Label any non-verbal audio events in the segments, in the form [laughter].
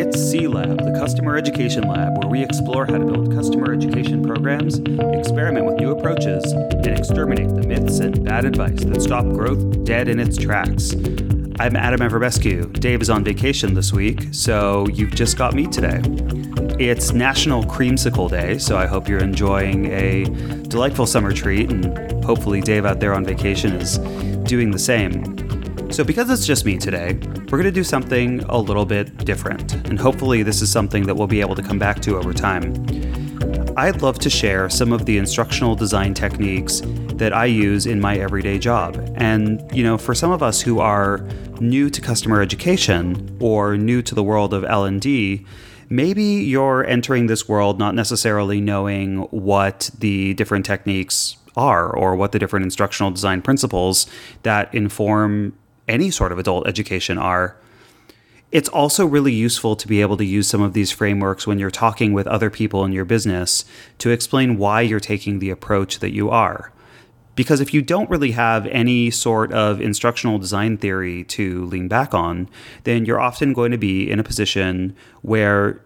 It's C Lab, the customer education lab, where we explore how to build customer education programs, experiment with new approaches, and exterminate the myths and bad advice that stop growth dead in its tracks. I'm Adam Avramescu. Dave is on vacation this week, so you've just got me today. It's National Creamsicle Day, so I hope you're enjoying a delightful summer treat, and hopefully, Dave out there on vacation is doing the same. So, because it's just me today, we're going to do something a little bit different, and hopefully, this is something that we'll be able to come back to over time. I'd love to share some of the instructional design techniques that I use in my everyday job. And, you know, for some of us who are new to customer education or new to the world of L&D, maybe you're entering this world not necessarily knowing what the different techniques are or what the different instructional design principles that inform any sort of adult education are. It's also really useful to be able to use some of these frameworks when you're talking with other people in your business to explain why you're taking the approach that you are. Because if you don't really have any sort of instructional design theory to lean back on, then you're often going to be in a position where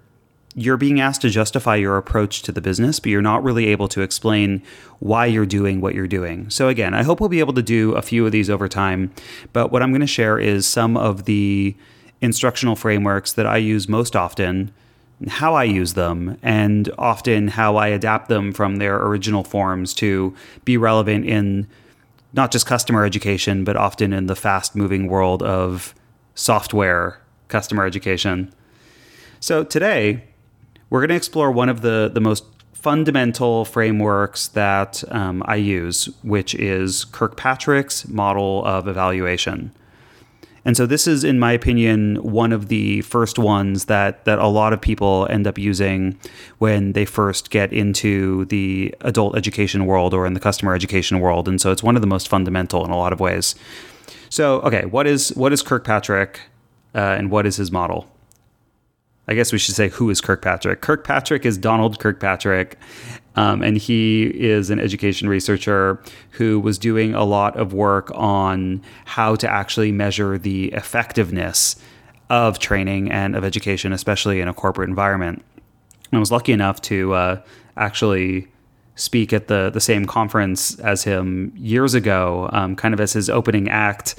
you're being asked to justify your approach to the business, but you're not really able to explain why you're doing what you're doing. So, again, I hope we'll be able to do a few of these over time. But what I'm going to share is some of the instructional frameworks that I use most often, how I use them, and often how I adapt them from their original forms to be relevant in not just customer education, but often in the fast moving world of software customer education. So, today, we're going to explore one of the, the most fundamental frameworks that um, I use, which is Kirkpatrick's model of evaluation. And so this is, in my opinion, one of the first ones that that a lot of people end up using when they first get into the adult education world or in the customer education world. And so it's one of the most fundamental in a lot of ways. So, okay, what is what is Kirkpatrick, uh, and what is his model? I guess we should say who is Kirkpatrick. Kirkpatrick is Donald Kirkpatrick, um, and he is an education researcher who was doing a lot of work on how to actually measure the effectiveness of training and of education, especially in a corporate environment. I was lucky enough to uh, actually speak at the the same conference as him years ago, um, kind of as his opening act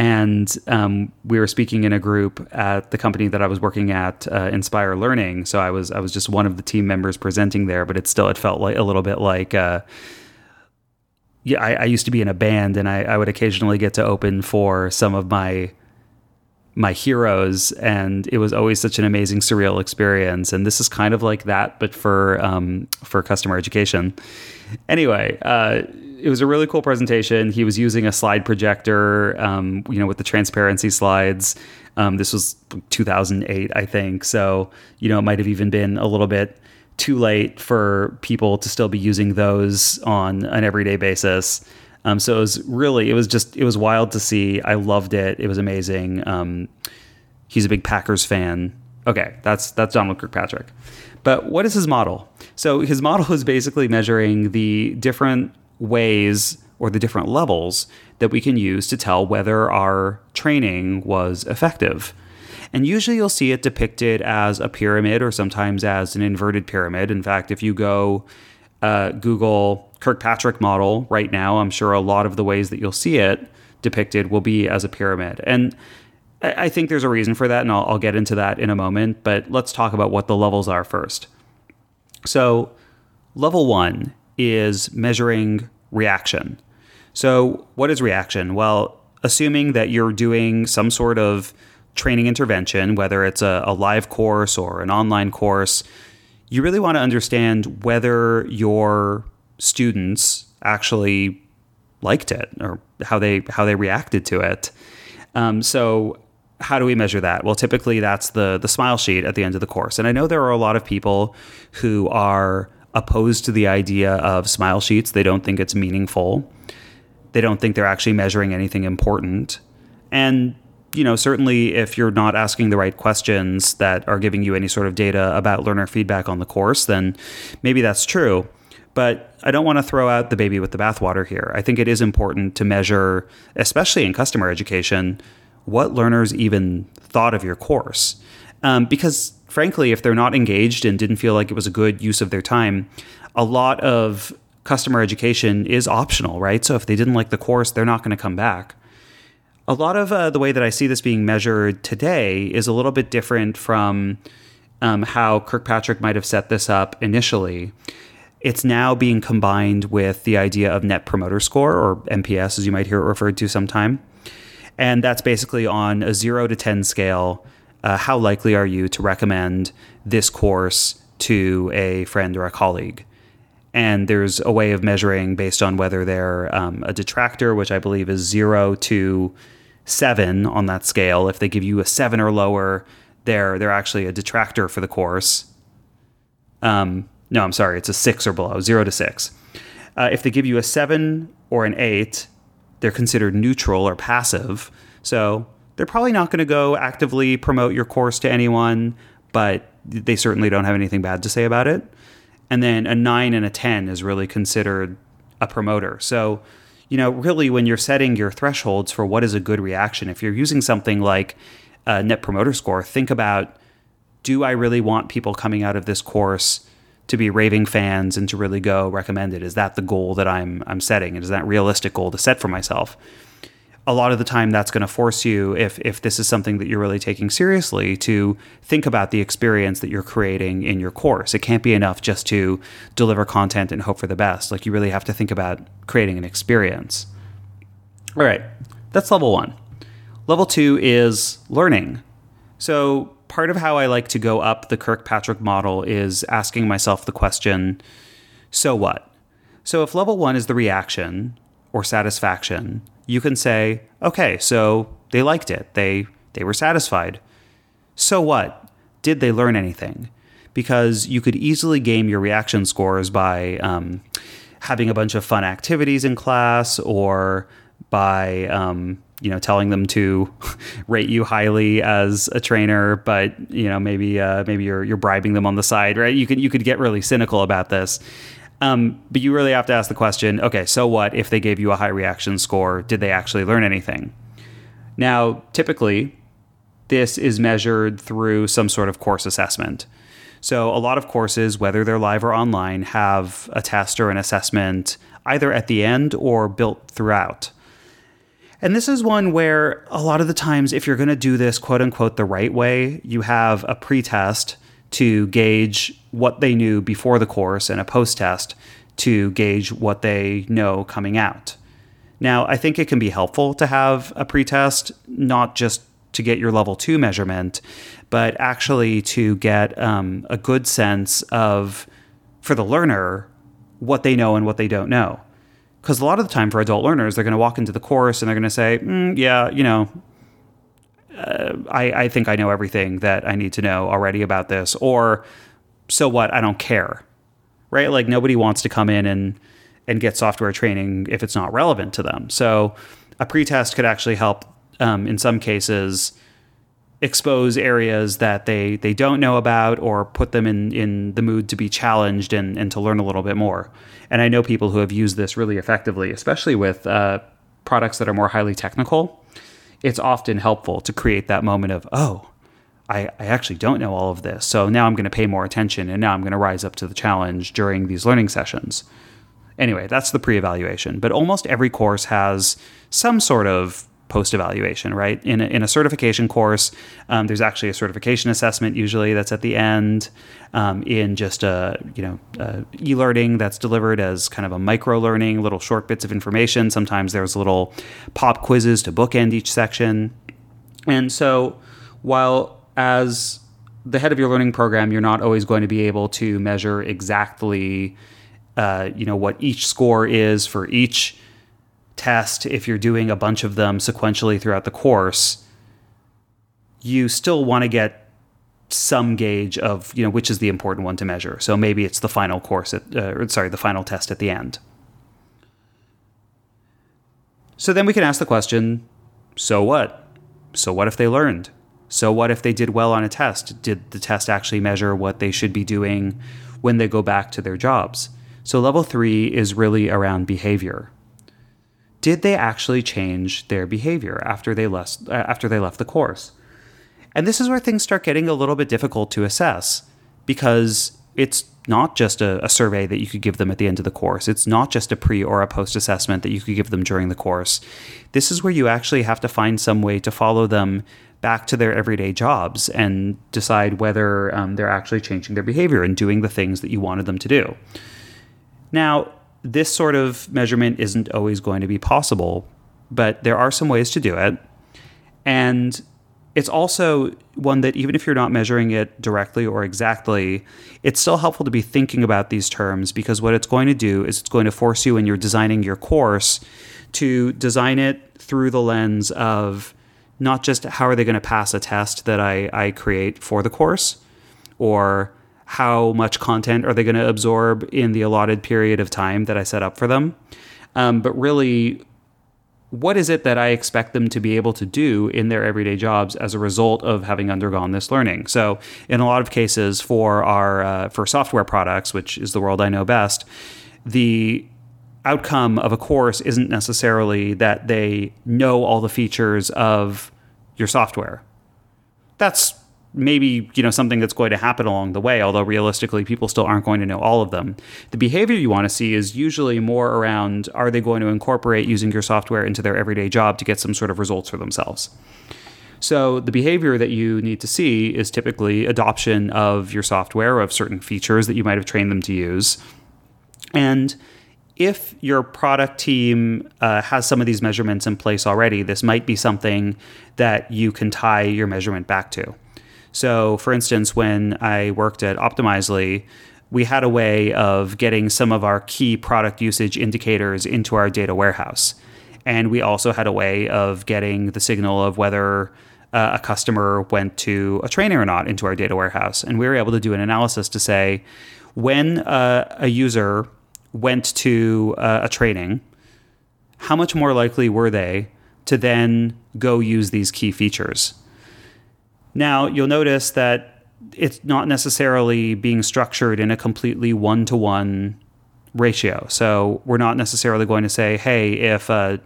and um, we were speaking in a group at the company that I was working at, uh, Inspire Learning. So I was I was just one of the team members presenting there, but it still it felt like a little bit like. Uh, yeah, I, I, used to be in a band, and I, I, would occasionally get to open for some of my my heroes, and it was always such an amazing, surreal experience. And this is kind of like that, but for um, for customer education. Anyway, uh, it was a really cool presentation. He was using a slide projector, um, you know, with the transparency slides. Um, this was 2008, I think. So, you know, it might have even been a little bit too late for people to still be using those on an everyday basis. Um, so it was really, it was just, it was wild to see. I loved it. It was amazing. Um, he's a big Packers fan. Okay, that's that's Donald Kirkpatrick. But what is his model? So his model is basically measuring the different ways or the different levels that we can use to tell whether our training was effective. And usually you'll see it depicted as a pyramid or sometimes as an inverted pyramid. In fact, if you go uh, Google Kirkpatrick model right now, I'm sure a lot of the ways that you'll see it depicted will be as a pyramid. And I think there's a reason for that, and I'll, I'll get into that in a moment. But let's talk about what the levels are first. So, level one is measuring reaction. So, what is reaction? Well, assuming that you're doing some sort of training intervention, whether it's a, a live course or an online course, you really want to understand whether your students actually liked it or how they how they reacted to it. Um, so how do we measure that? Well, typically that's the the smile sheet at the end of the course. And I know there are a lot of people who are opposed to the idea of smile sheets. They don't think it's meaningful. They don't think they're actually measuring anything important. And, you know, certainly if you're not asking the right questions that are giving you any sort of data about learner feedback on the course, then maybe that's true. But I don't want to throw out the baby with the bathwater here. I think it is important to measure, especially in customer education, what learners even thought of your course. Um, because frankly, if they're not engaged and didn't feel like it was a good use of their time, a lot of customer education is optional, right? So if they didn't like the course, they're not going to come back. A lot of uh, the way that I see this being measured today is a little bit different from um, how Kirkpatrick might have set this up initially. It's now being combined with the idea of Net Promoter Score, or NPS, as you might hear it referred to sometime. And that's basically on a zero to 10 scale. Uh, how likely are you to recommend this course to a friend or a colleague? And there's a way of measuring based on whether they're um, a detractor, which I believe is zero to seven on that scale. If they give you a seven or lower, they're they're actually a detractor for the course. Um, no, I'm sorry, it's a six or below, zero to six. Uh, if they give you a seven or an eight, they're considered neutral or passive. So they're probably not going to go actively promote your course to anyone, but they certainly don't have anything bad to say about it. And then a nine and a 10 is really considered a promoter. So, you know, really, when you're setting your thresholds for what is a good reaction, if you're using something like a net promoter score, think about do I really want people coming out of this course to be raving fans and to really go recommend it? Is that the goal that I'm I'm setting? And is that realistic goal to set for myself? A lot of the time that's going to force you if if this is something that you're really taking seriously to think about the experience that you're creating in your course. It can't be enough just to deliver content and hope for the best. Like you really have to think about creating an experience. All right. That's level 1. Level 2 is learning. So part of how I like to go up the Kirkpatrick model is asking myself the question so what? So if level one is the reaction or satisfaction, you can say, okay, so they liked it. They they were satisfied. So what? Did they learn anything? Because you could easily game your reaction scores by um, having a bunch of fun activities in class or by um, you know telling them to [laughs] rate you highly as a trainer but you know maybe uh, maybe you're you're bribing them on the side right? You could you could get really cynical about this. Um, but you really have to ask the question okay so what if they gave you a high reaction score? Did they actually learn anything? Now typically this is measured through some sort of course assessment. So a lot of courses whether they're live or online have a test or an assessment either at the end or built throughout and this is one where a lot of the times, if you're going to do this quote unquote the right way, you have a pre test to gauge what they knew before the course and a post test to gauge what they know coming out. Now, I think it can be helpful to have a pretest, not just to get your level two measurement, but actually to get um, a good sense of, for the learner, what they know and what they don't know because a lot of the time for adult learners, they're going to walk into the course and they're going to say, mm, "Yeah, you know, uh, I, I think I know everything that I need to know already about this," or "So what? I don't care." Right? Like nobody wants to come in and and get software training if it's not relevant to them. So a pretest could actually help um, in some cases expose areas that they they don't know about or put them in in the mood to be challenged and and to learn a little bit more. And I know people who have used this really effectively, especially with uh, products that are more highly technical. It's often helpful to create that moment of oh. I, I actually don't know all of this. So now I'm going to pay more attention and now I'm going to rise up to the challenge during these learning sessions. Anyway, that's the pre evaluation. But almost every course has some sort of post evaluation, right? In a, in a certification course, um, there's actually a certification assessment usually that's at the end. Um, in just a you know e learning that's delivered as kind of a micro learning, little short bits of information. Sometimes there's little pop quizzes to bookend each section. And so, while as the head of your learning program, you're not always going to be able to measure exactly, uh, you know, what each score is for each test, if you're doing a bunch of them sequentially throughout the course, you still want to get some gauge of you know which is the important one to measure. So maybe it's the final course at uh, sorry the final test at the end. So then we can ask the question, so what? So what if they learned? So what if they did well on a test? Did the test actually measure what they should be doing when they go back to their jobs? So level 3 is really around behavior did they actually change their behavior after they left after they left the course? And this is where things start getting a little bit difficult to assess because it's not just a, a, survey that you could give them at the end of the course. It's not just a pre or a post assessment that you could give them during the course. This is where you actually have to find some way to follow them back to their everyday jobs and decide whether um, they're actually changing their behavior and doing the things that you wanted them to do. Now, this sort of measurement isn't always going to be possible, but there are some ways to do it. And it's also one that even if you're not measuring it directly or exactly, it's still helpful to be thinking about these terms because what it's going to do is it's going to force you when you're designing your course to design it through the lens of not just how are they going to pass a test that I, I create for the course or how much content are they going to absorb in the allotted period of time that I set up for them, um, but really what is it that I expect them to be able to do in their everyday jobs as a result of having undergone this learning? So, in a lot of cases, for our uh, for software products, which is the world I know best, the outcome of a course isn't necessarily that they know all the features of your software. That's maybe you know something that's going to happen along the way although realistically people still aren't going to know all of them. The behavior you want to see is usually more around are they going to incorporate using your software into their everyday job to get some sort of results for themselves? So the behavior that you need to see is typically adoption of your software of certain features that you might have trained them to use. And if your product team uh, has some of these measurements in place already, this might be something that you can tie your measurement back to. So, for instance, when I worked at Optimizely, we had a way of getting some of our key product usage indicators into our data warehouse. And we also had a way of getting the signal of whether uh, a customer went to a training or not into our data warehouse. And we were able to do an analysis to say when uh, a user went to uh, a training, how much more likely were they to then go use these key features? Now, you'll notice that it's not necessarily being structured in a completely one to one ratio. So we're not necessarily going to say, hey, if uh,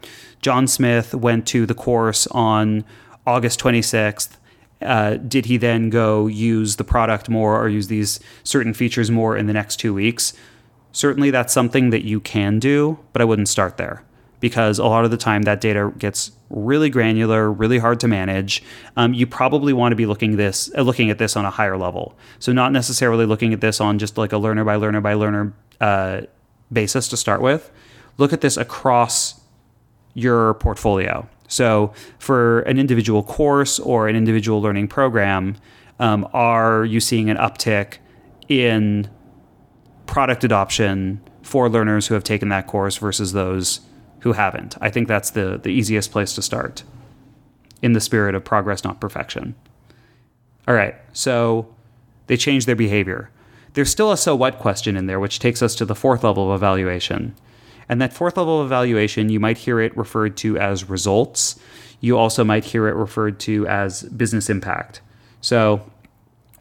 John Smith went to the course on August 26th, uh, did he then go use the product more or use these certain features more in the next two weeks? Certainly, that's something that you can do, but I wouldn't start there because a lot of the time that data gets really granular, really hard to manage. Um, you probably want to be looking this uh, looking at this on a higher level. So not necessarily looking at this on just like a learner by learner by learner uh, basis to start with. Look at this across your portfolio. So for an individual course or an individual learning program, um, are you seeing an uptick in product adoption for learners who have taken that course versus those who haven't. I think that's the, the easiest place to start in the spirit of progress, not perfection. All right, so they change their behavior. There's still a so what question in there, which takes us to the fourth level of evaluation. And that fourth level of evaluation, you might hear it referred to as results. You also might hear it referred to as business impact. So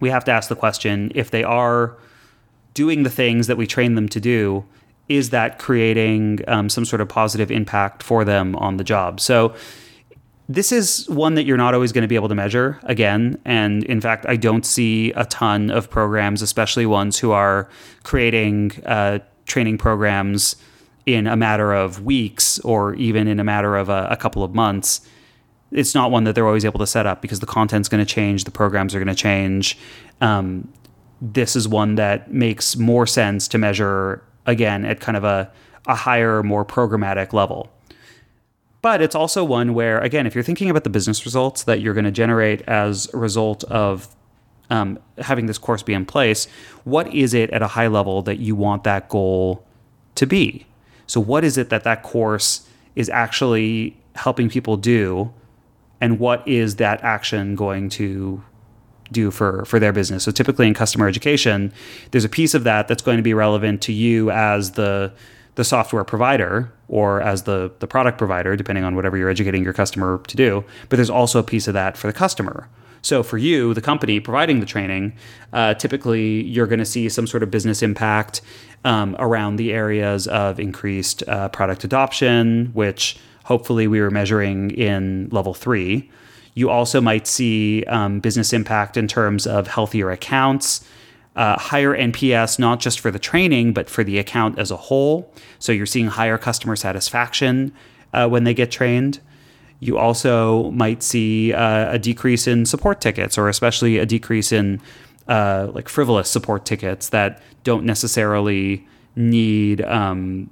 we have to ask the question if they are doing the things that we train them to do, is that creating um, some sort of positive impact for them on the job? So this is one that you're not always going to be able to measure again. And in fact, I don't see a ton of programs, especially ones who are creating uh, training programs in a matter of weeks or even in a matter of a, a couple of months. It's not one that they're always able to set up because the content's going to change, the programs are going to change. Um, this is one that makes more sense to measure again at kind of a, a higher, more programmatic level. But it's also one where, again, if you're thinking about the business results that you're going to generate as a result of um, having this course be in place, what is it at a high level that you want that goal to be? So, what is it that that course is actually helping people do? And what is that action going to do for for their business. So typically in customer education, there's a piece of that that's going to be relevant to you as the the software provider or as the the product provider, depending on whatever you're educating your customer to do. But there's also a piece of that for the customer. So for you, the company providing the training, uh, typically you're going to see some sort of business impact um, around the areas of increased uh, product adoption, which hopefully we were measuring in level three You also might see um, business impact in terms of healthier accounts, uh, higher NPS, not just for the training, but for the account as a whole. So you're seeing higher customer satisfaction uh, when they get trained. You also might see uh, a decrease in support tickets, or especially a decrease in uh, like frivolous support tickets that don't necessarily need um,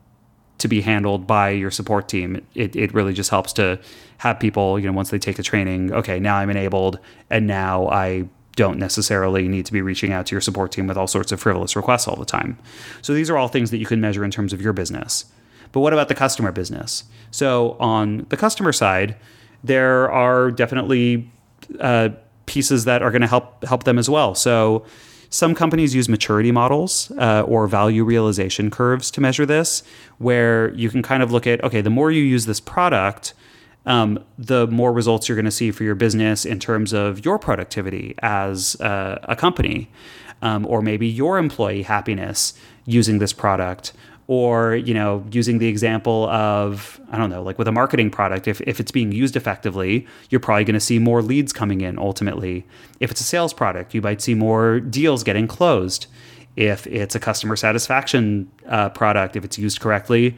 to be handled by your support team. It, it really just helps to have people, you know, once they take the training, okay, now I'm enabled and now I don't necessarily need to be reaching out to your support team with all sorts of frivolous requests all the time. So these are all things that you can measure in terms of your business. But what about the customer business? So on the customer side, there are definitely uh, pieces that are going to help help them as well. So some companies use maturity models uh, or value realization curves to measure this, where you can kind of look at okay, the more you use this product, um, the more results you're going to see for your business in terms of your productivity as uh, a company, um, or maybe your employee happiness using this product, or you know using the example of i don't know like with a marketing product if, if it's being used effectively you're probably going to see more leads coming in ultimately. If it's a sales product you might see more deals getting closed. If it's a customer satisfaction uh, product if it's used correctly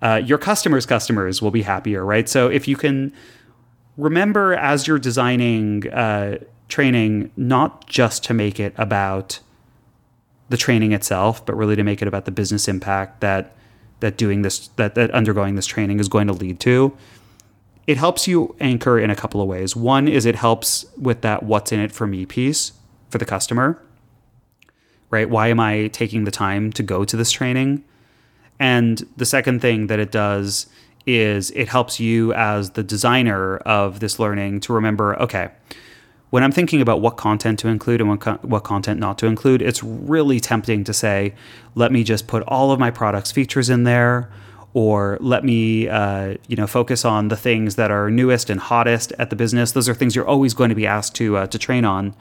uh, your customers customers will be happier right? So if you can remember as you're designing uh, training not just to make it about the training itself, but really to make it about the business impact that that doing this that that undergoing this training is going to lead to. It helps you anchor in a couple of ways. One is it helps with that what's in it for me piece for the customer. Right? Why am I taking the time to go to this training? And the second thing that it does is it helps you as the designer of this learning to remember, okay, when I'm thinking about what content to include and what, co- what content not to include, it's really tempting to say, let me just put all of my products features in there, or let me, uh, you know, focus on the things that are newest and hottest at the business. Those are things you're always going to be asked to uh, to train on,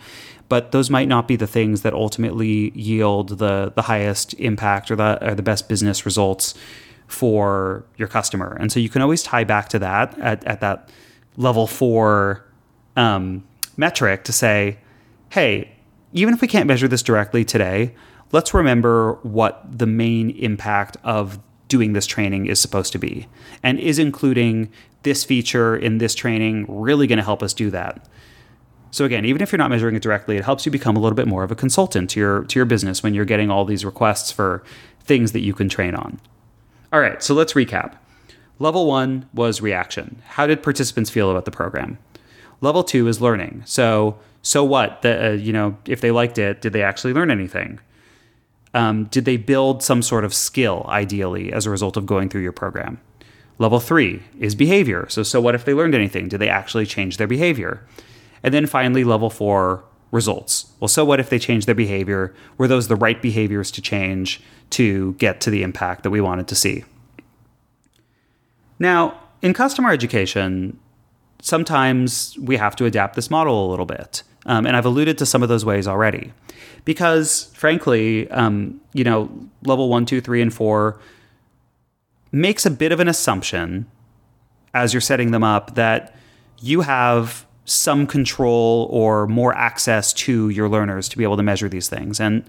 but those might not be the things that ultimately yield the the highest impact or the or the best business results for your customer. And so you can always tie back to that at, at that level four um, metric to say, hey, even if we can't measure this directly today, let's remember what the main impact of doing this training is supposed to be. And is including this feature in this training really going to help us do that? So again, even if you're not measuring it directly, it helps you become a little bit more of a consultant to your to your business when you're getting all these requests for things that you can train on. All right, so let's recap. Level 1 was reaction. How did participants feel about the program? Level two is learning. So, so what? The, uh, you know, if they liked it, did they actually learn anything? Um, did they build some sort of skill, ideally, as a result of going through your program? Level three is behavior. So, so what if they learned anything? Did they actually change their behavior? And then finally, level four, results. Well, so what if they changed their behavior? Were those the right behaviors to change to get to the impact that we wanted to see? Now, in customer education, sometimes we have to adapt this model a little bit. Um, and I've alluded to some of those ways already. Because frankly, um, you know, level one, two, three, and four makes a bit of an assumption as you're setting them up that you have some control or more access to your learners to be able to measure these things. And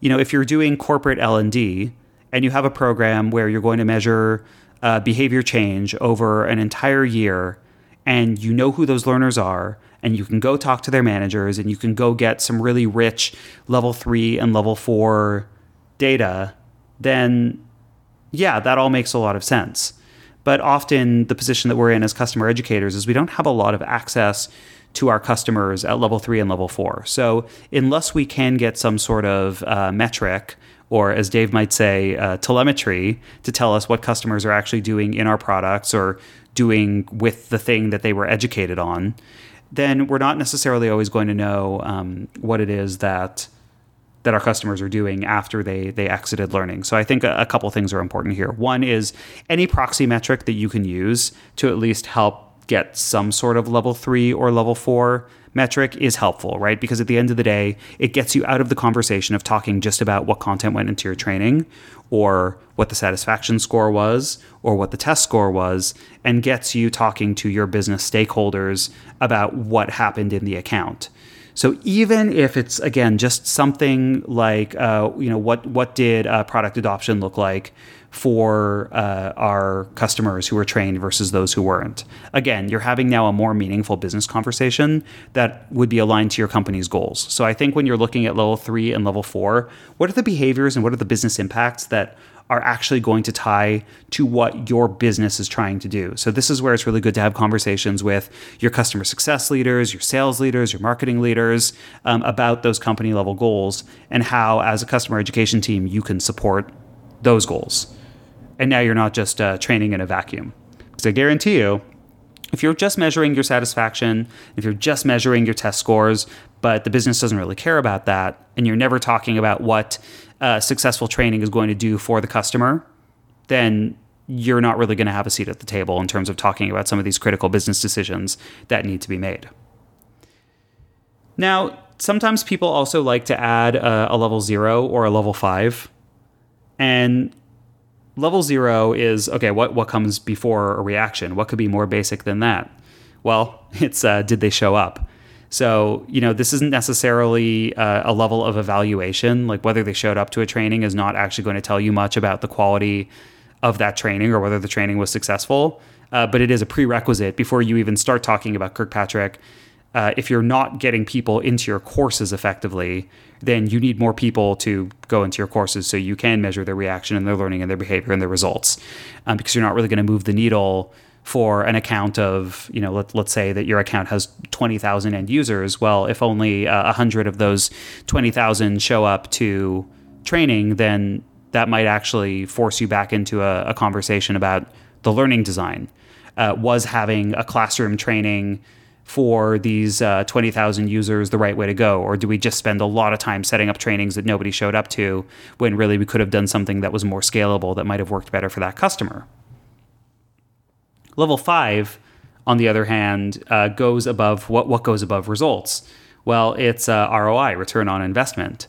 you know, if you're doing corporate L and D and you have a program where you're going to measure uh, behavior change over an entire year and you know who those learners are and you can go talk to their managers and you can go get some really rich level 3 and level 4 data then yeah that all makes a lot of sense. But often the position that we're in as customer educators is we don't have a lot of access to our customers at level 3 and level 4 so unless we can get some sort of uh, metric or as Dave might say, uh, telemetry to tell us what customers are actually doing in our products or doing with the thing that they were educated on, then we're not necessarily always going to know um, what it is that that our customers are doing after they they exited learning. So I think a, a couple things are important here. One is any proxy metric that you can use to at least help get some sort of level three or level four metric is helpful, right? Because at the end of the day, it gets you out of the conversation of talking just about what content went into your training or what the satisfaction score was or what the test score was and gets you talking to your business stakeholders about what happened in the account. So even if it's again just something like uh, you know what what did uh, product adoption look like for uh, our customers who were trained versus those who weren't. Again, you're having now a more meaningful business conversation that would be aligned to your company's goals. So I think when you're looking at level three and level four, what are the behaviors and what are the business impacts that are actually going to tie to what your business is trying to do. So this is where it's really good to have conversations with your customer success leaders, your sales leaders, your marketing leaders um, about those company level goals and how, as a customer education team, you can support those goals and now you're not just uh, training in a vacuum. Because I guarantee you, if you're just measuring your satisfaction, if you're just measuring your test scores, but the business doesn't really care about that, and you're never talking about what uh, successful training is going to do for the customer, then you're not really going to have a seat at the table in terms of talking about some of these critical business decisions that need to be made. Now, sometimes people also like to add a, a level zero or a level five. And Level zero is okay. What what comes before a reaction? What could be more basic than that? Well, [laughs] it's uh, did they show up? So you know this isn't necessarily uh, a level of evaluation. Like whether they showed up to a training is not actually going to tell you much about the quality of that training or whether the training was successful. Uh, but it is a prerequisite before you even start talking about Kirkpatrick uh, if you're not getting people into your courses effectively, then you need more people to go into your courses so you can measure their reaction and their learning and their behavior and their results. Um, because you're not really going to move the needle for an account of, you know, let, let's say that your account has 20,000 end users. Well, if only uh, 100 of those 20,000 show up to training, then that might actually force you back into a, a conversation about the learning design. Uh, was having a classroom training for these uh, 20,000 users the right way to go? Or do we just spend a lot of time setting up trainings that nobody showed up to when really we could have done something that was more scalable that might have worked better for that customer? Level five, on the other hand, uh, goes above what, what goes above results? Well, it's uh, ROI, return on investment.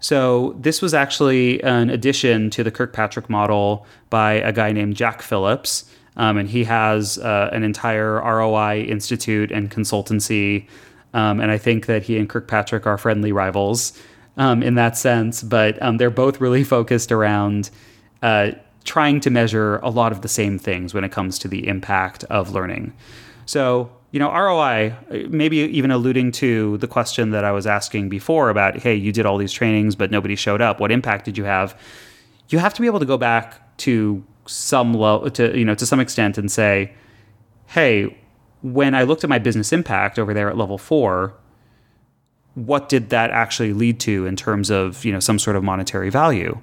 So this was actually an addition to the Kirkpatrick model by a guy named Jack Phillips. Um, and he has uh, an entire ROI institute and consultancy. Um, and I think that he and Kirkpatrick are friendly rivals um, in that sense. But um, they're both really focused around uh, trying to measure a lot of the same things when it comes to the impact of learning. So, you know, ROI, maybe even alluding to the question that I was asking before about, hey, you did all these trainings, but nobody showed up. What impact did you have? You have to be able to go back to some low to you know to some extent and say, hey, when I looked at my business impact over there at level four, what did that actually lead to in terms of you know some sort of monetary value?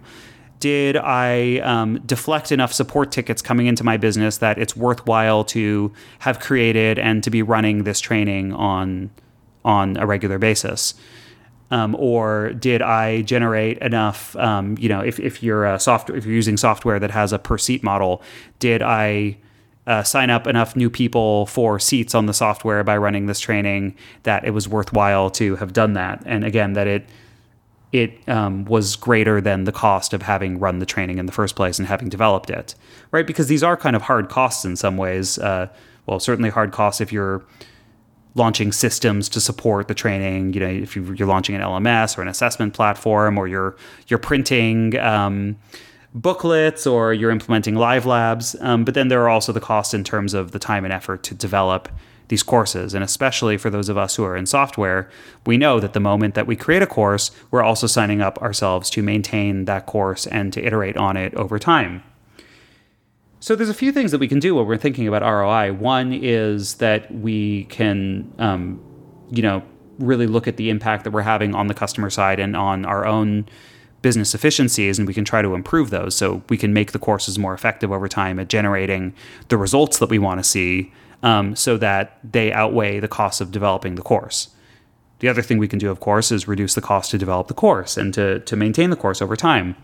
Did I um, deflect enough support tickets coming into my business that it's worthwhile to have created and to be running this training on on a regular basis? Um, or did I generate enough? Um, you know, if, if you're a software, if you're using software that has a per seat model, did I uh, sign up enough new people for seats on the software by running this training that it was worthwhile to have done that? And again, that it it um, was greater than the cost of having run the training in the first place and having developed it, right? Because these are kind of hard costs in some ways. Uh, well, certainly hard costs if you're launching systems to support the training. You know, if you're launching an LMS or an assessment platform, or you're you're printing um, booklets, or you're implementing live labs. Um, but then there are also the costs in terms of the time and effort to develop these courses. And especially for those of us who are in software, we know that the moment that we create a course, we're also signing up ourselves to maintain that course and to iterate on it over time. So there's a few things that we can do when we're thinking about ROI. One is that we can, um, you know, really look at the impact that we're having on the customer side and on our own business efficiencies, and we can try to improve those. So we can make the courses more effective over time at generating the results that we want to see, um, so that they outweigh the cost of developing the course. The other thing we can do, of course, is reduce the cost to develop the course and to, to maintain the course over time.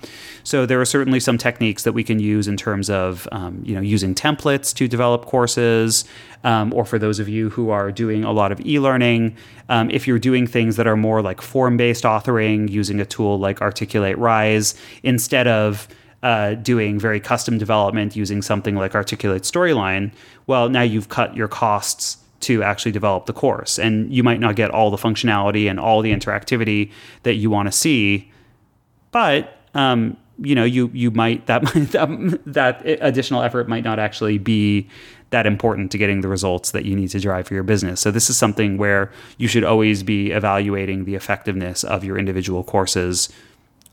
So there are certainly some techniques that we can use in terms of um, you know using templates to develop courses, um, or for those of you who are doing a lot of e-learning, um, if you're doing things that are more like form-based authoring, using a tool like Articulate Rise instead of uh, doing very custom development using something like Articulate Storyline, well, now you've cut your costs to actually develop the course. And you might not get all the functionality and all the interactivity that you want to see, but um, you know, you you might that [laughs] that that additional effort might not actually be that important to getting the results that you need to drive for your business. So this is something where you should always be evaluating the effectiveness of your individual courses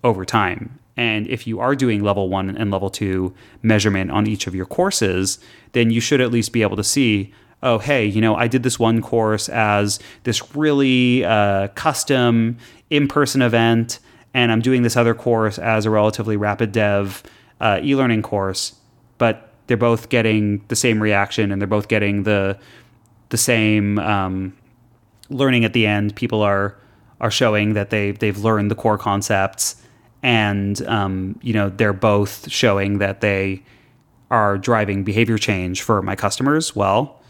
over time. And if you are doing level 1 and level 2 measurement on each of your courses, then you should at least be able to see oh, hey, you know, I did this one course as this really uh, custom in person event, and I'm doing this other course as a relatively rapid dev uh, e learning course, but they're both getting the same reaction and they're both getting the the same um, learning at the end. People are are showing that they they've learned the core concepts, and um, you know they're both showing that they are driving behavior change for my customers. Well,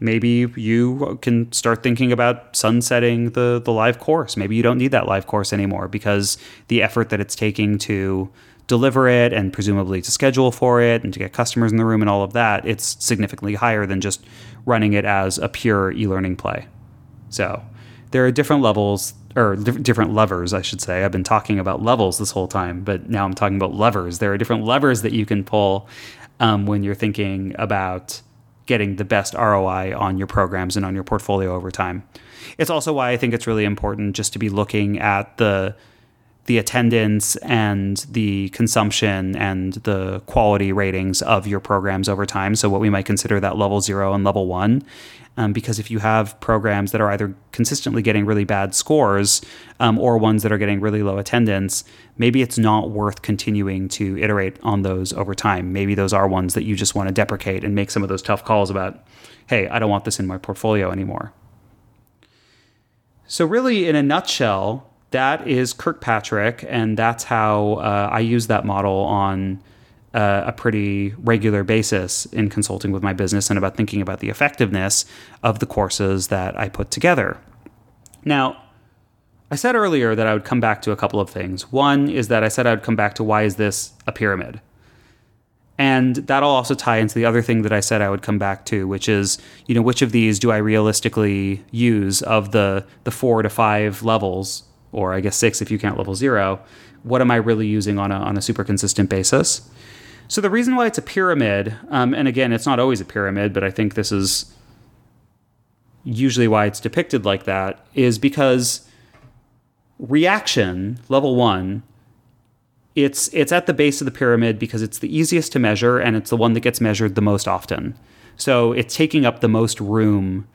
maybe you can start thinking about sunsetting the the live course. Maybe you don't need that live course anymore because the effort that it's taking to deliver it and presumably to schedule for it and to get customers in the room and all of that, it's significantly higher than just running it as a pure e-learning play. So, there are different levels or different levers, I should say. I've been talking about levels this whole time, but now I'm talking about levers. There are different levers that you can pull um, when you're thinking about getting the best ROI on your programs and on your portfolio over time. It's also why I think it's really important just to be looking at the the attendance and the consumption and the quality ratings of your programs over time. So, what we might consider that level zero and level one. Um, because if you have programs that are either consistently getting really bad scores um, or ones that are getting really low attendance, maybe it's not worth continuing to iterate on those over time. Maybe those are ones that you just want to deprecate and make some of those tough calls about, hey, I don't want this in my portfolio anymore. So, really, in a nutshell, that is Kirkpatrick, and that's how uh, I use that model on uh, a pretty regular basis in consulting with my business and about thinking about the effectiveness of the courses that I put together. Now, I said earlier that I would come back to a couple of things. One is that I said I would come back to why is this a pyramid? And that'll also tie into the other thing that I said I would come back to, which is, you know, which of these do I realistically use of the the four to five levels or I guess six if you count level zero, what am I really using on a, on a super consistent basis? So the reason why it's a pyramid, um, and again, it's not always a pyramid, but I think this is usually why it's depicted like that, is because reaction level one, it's it's at the base of the pyramid because it's the easiest to measure and it's the one that gets measured the most often. So it's taking up the most room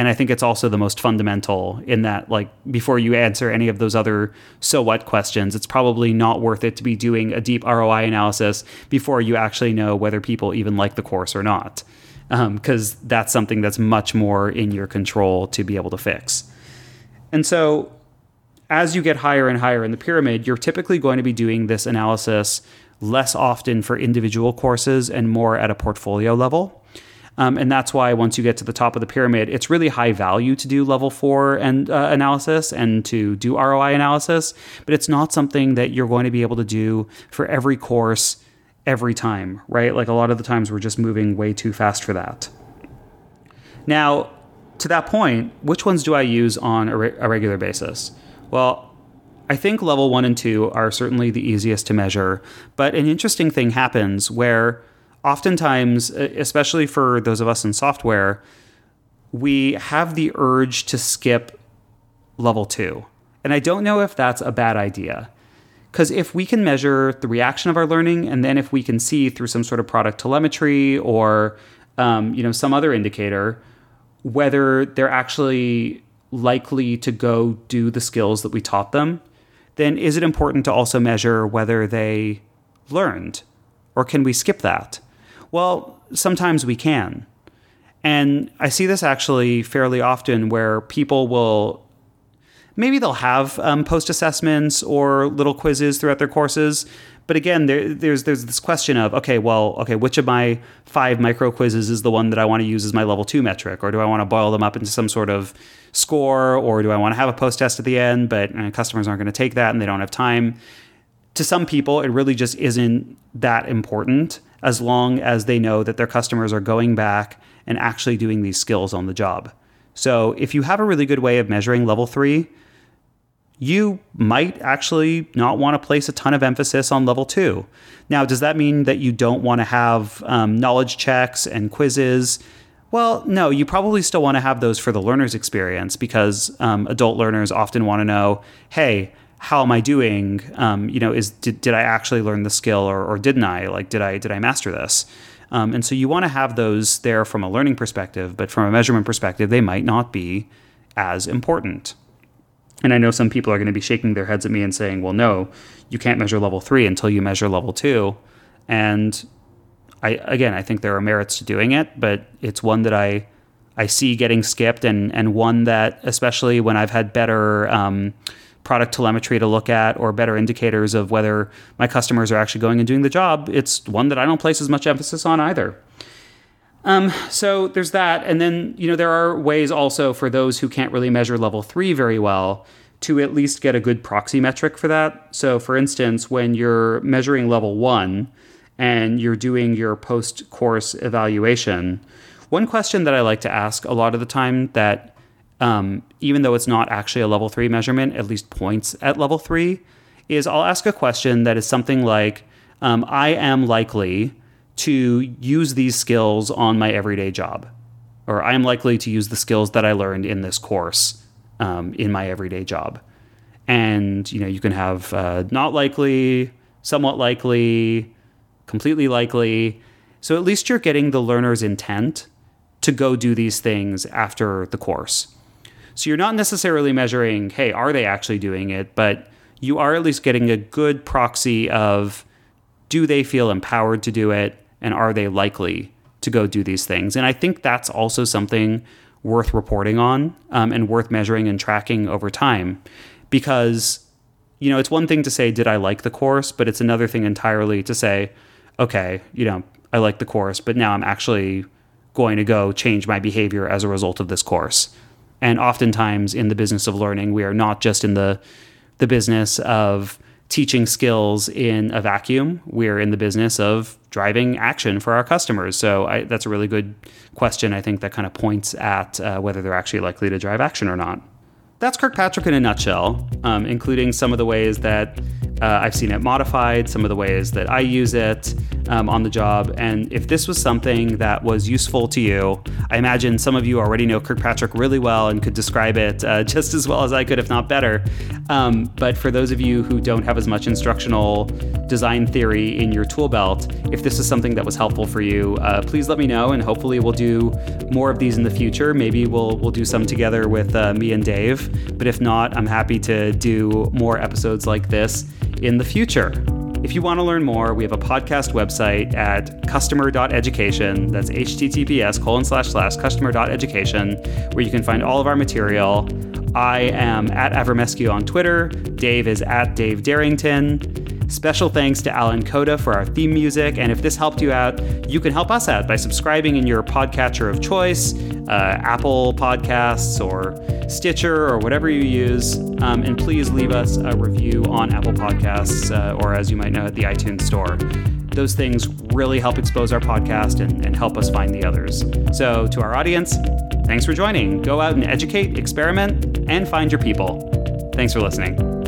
and I think it's also the most fundamental in that, like, before you answer any of those other so what questions, it's probably not worth it to be doing a deep ROI analysis before you actually know whether people even like the course or not. Because um, that's something that's much more in your control to be able to fix. And so, as you get higher and higher in the pyramid, you're typically going to be doing this analysis less often for individual courses and more at a portfolio level. Um, and that's why once you get to the top of the pyramid, it's really high value to do level four and uh, analysis and to do ROI analysis, but it's not something that you're going to be able to do for every course every time, right? Like a lot of the times we're just moving way too fast for that. Now, to that point, which ones do I use on a, re- a regular basis? Well, I think level one and two are certainly the easiest to measure, but an interesting thing happens where oftentimes, especially for those of us in software, we have the urge to skip level two. And I don't know if that's a bad idea. Because if we can measure the reaction of our learning, and then if we can see through some sort of product telemetry or um, you know some other indicator whether they're actually likely to go do the skills that we taught them, then is it important to also measure whether they learned, or can we skip that? Well, sometimes we can. And I see this actually fairly often where people will maybe they'll have um, post assessments or little quizzes throughout their courses. But again, there, there's there's this question of okay, well, okay, which of my five micro quizzes is the one that I want to use as my level two metric, or do I want to boil them up into some sort of score, or do I want to have a post test at the end? But uh, customers aren't going to take that, and they don't have time. To some people, it really just isn't that important as long as they know that their customers are going back and actually doing these skills on the job. So if you have a really good way of measuring level three, you might actually not want to place a ton of emphasis on level two. Now, does that mean that you don't want to have um, knowledge checks and quizzes? Well, no, you probably still want to have those for the learner's experience because um, adult learners often want to know, hey, how am I doing? Um, you know, is did, did I actually learn the skill or, or didn't I? Like, did I did I master this? Um, and so you want to have those there from a learning perspective, but from a measurement perspective, they might not be as important. And I know some people are going to be shaking their heads at me and saying, well, no, you can't measure level three until you measure level two. And I, again, I think there are merits to doing it, but it's one that I, I see getting skipped and, and one that, especially when I've had better, um, product telemetry to look at or better indicators of whether my customers are actually going and doing the job, it's one that I don't place as much emphasis on either. Um, so there's that. And then, you know, there are ways also for those who can't really measure level three very well to at least get a good proxy metric for that. So, for instance, when you're measuring level one and you're doing your post course evaluation, one question that I like to ask a lot of the time that um, even though it's not actually a level three measurement, at least points at level three, is I'll ask a question that is something like, um, I am likely to use these skills on my everyday job, or I am likely to use the skills that I learned in this course um, in my everyday job. And you know, you can have uh, not likely, somewhat likely, completely likely. So at least you're getting the learner's intent to go do these things after the course. So you're not necessarily measuring, hey, are they actually doing it? But you are at least getting a good proxy of do they feel empowered to do it and are they likely to go do these things? And I think that's also something worth reporting on um, and worth measuring and tracking over time because you know it's one thing to say did i like the course but it's another thing entirely to say okay you know i like the course but now i'm actually going to go change my behavior as a result of this course and oftentimes in the business of learning, we are not just in the the business of teaching skills in a vacuum. We're in the business of driving action for our customers. So I, that's a really good question. I think that kind of points at uh, whether they're actually likely to drive action or not. That's Kirkpatrick in a nutshell, um, including some of the ways that uh, I've seen it modified, some of the ways that I use it um, on the job. And if this was something that was useful to you, I imagine some of you already know Kirkpatrick really well and could describe it uh, [laughs] just as well as I could, if not better. Um, but for those of you who don't have as much instructional design theory in your tool belt, if this is something that was helpful for you, uh, please let me know, and hopefully we'll do more of these in the future. Maybe we'll we'll do some together with uh, me and Dave. But if not, I'm happy to do more episodes like this in the future. If you want to learn more, we have a podcast website at customer.education. That's https colon slash slash customer.education, where you can find all of our material. I am at Avramescu on Twitter. Dave is at Dave Derington. Special thanks to Alan Coda for our theme music. And if this helped you out, you can help us out by subscribing in your podcatcher of choice, uh, Apple Podcasts or Stitcher or whatever you use. Um, and please leave us a review on Apple Podcasts uh, or, as you might know, at the iTunes Store. Those things really help expose our podcast and, and help us find the others. So, to our audience, thanks for joining. Go out and educate, experiment, and find your people. Thanks for listening.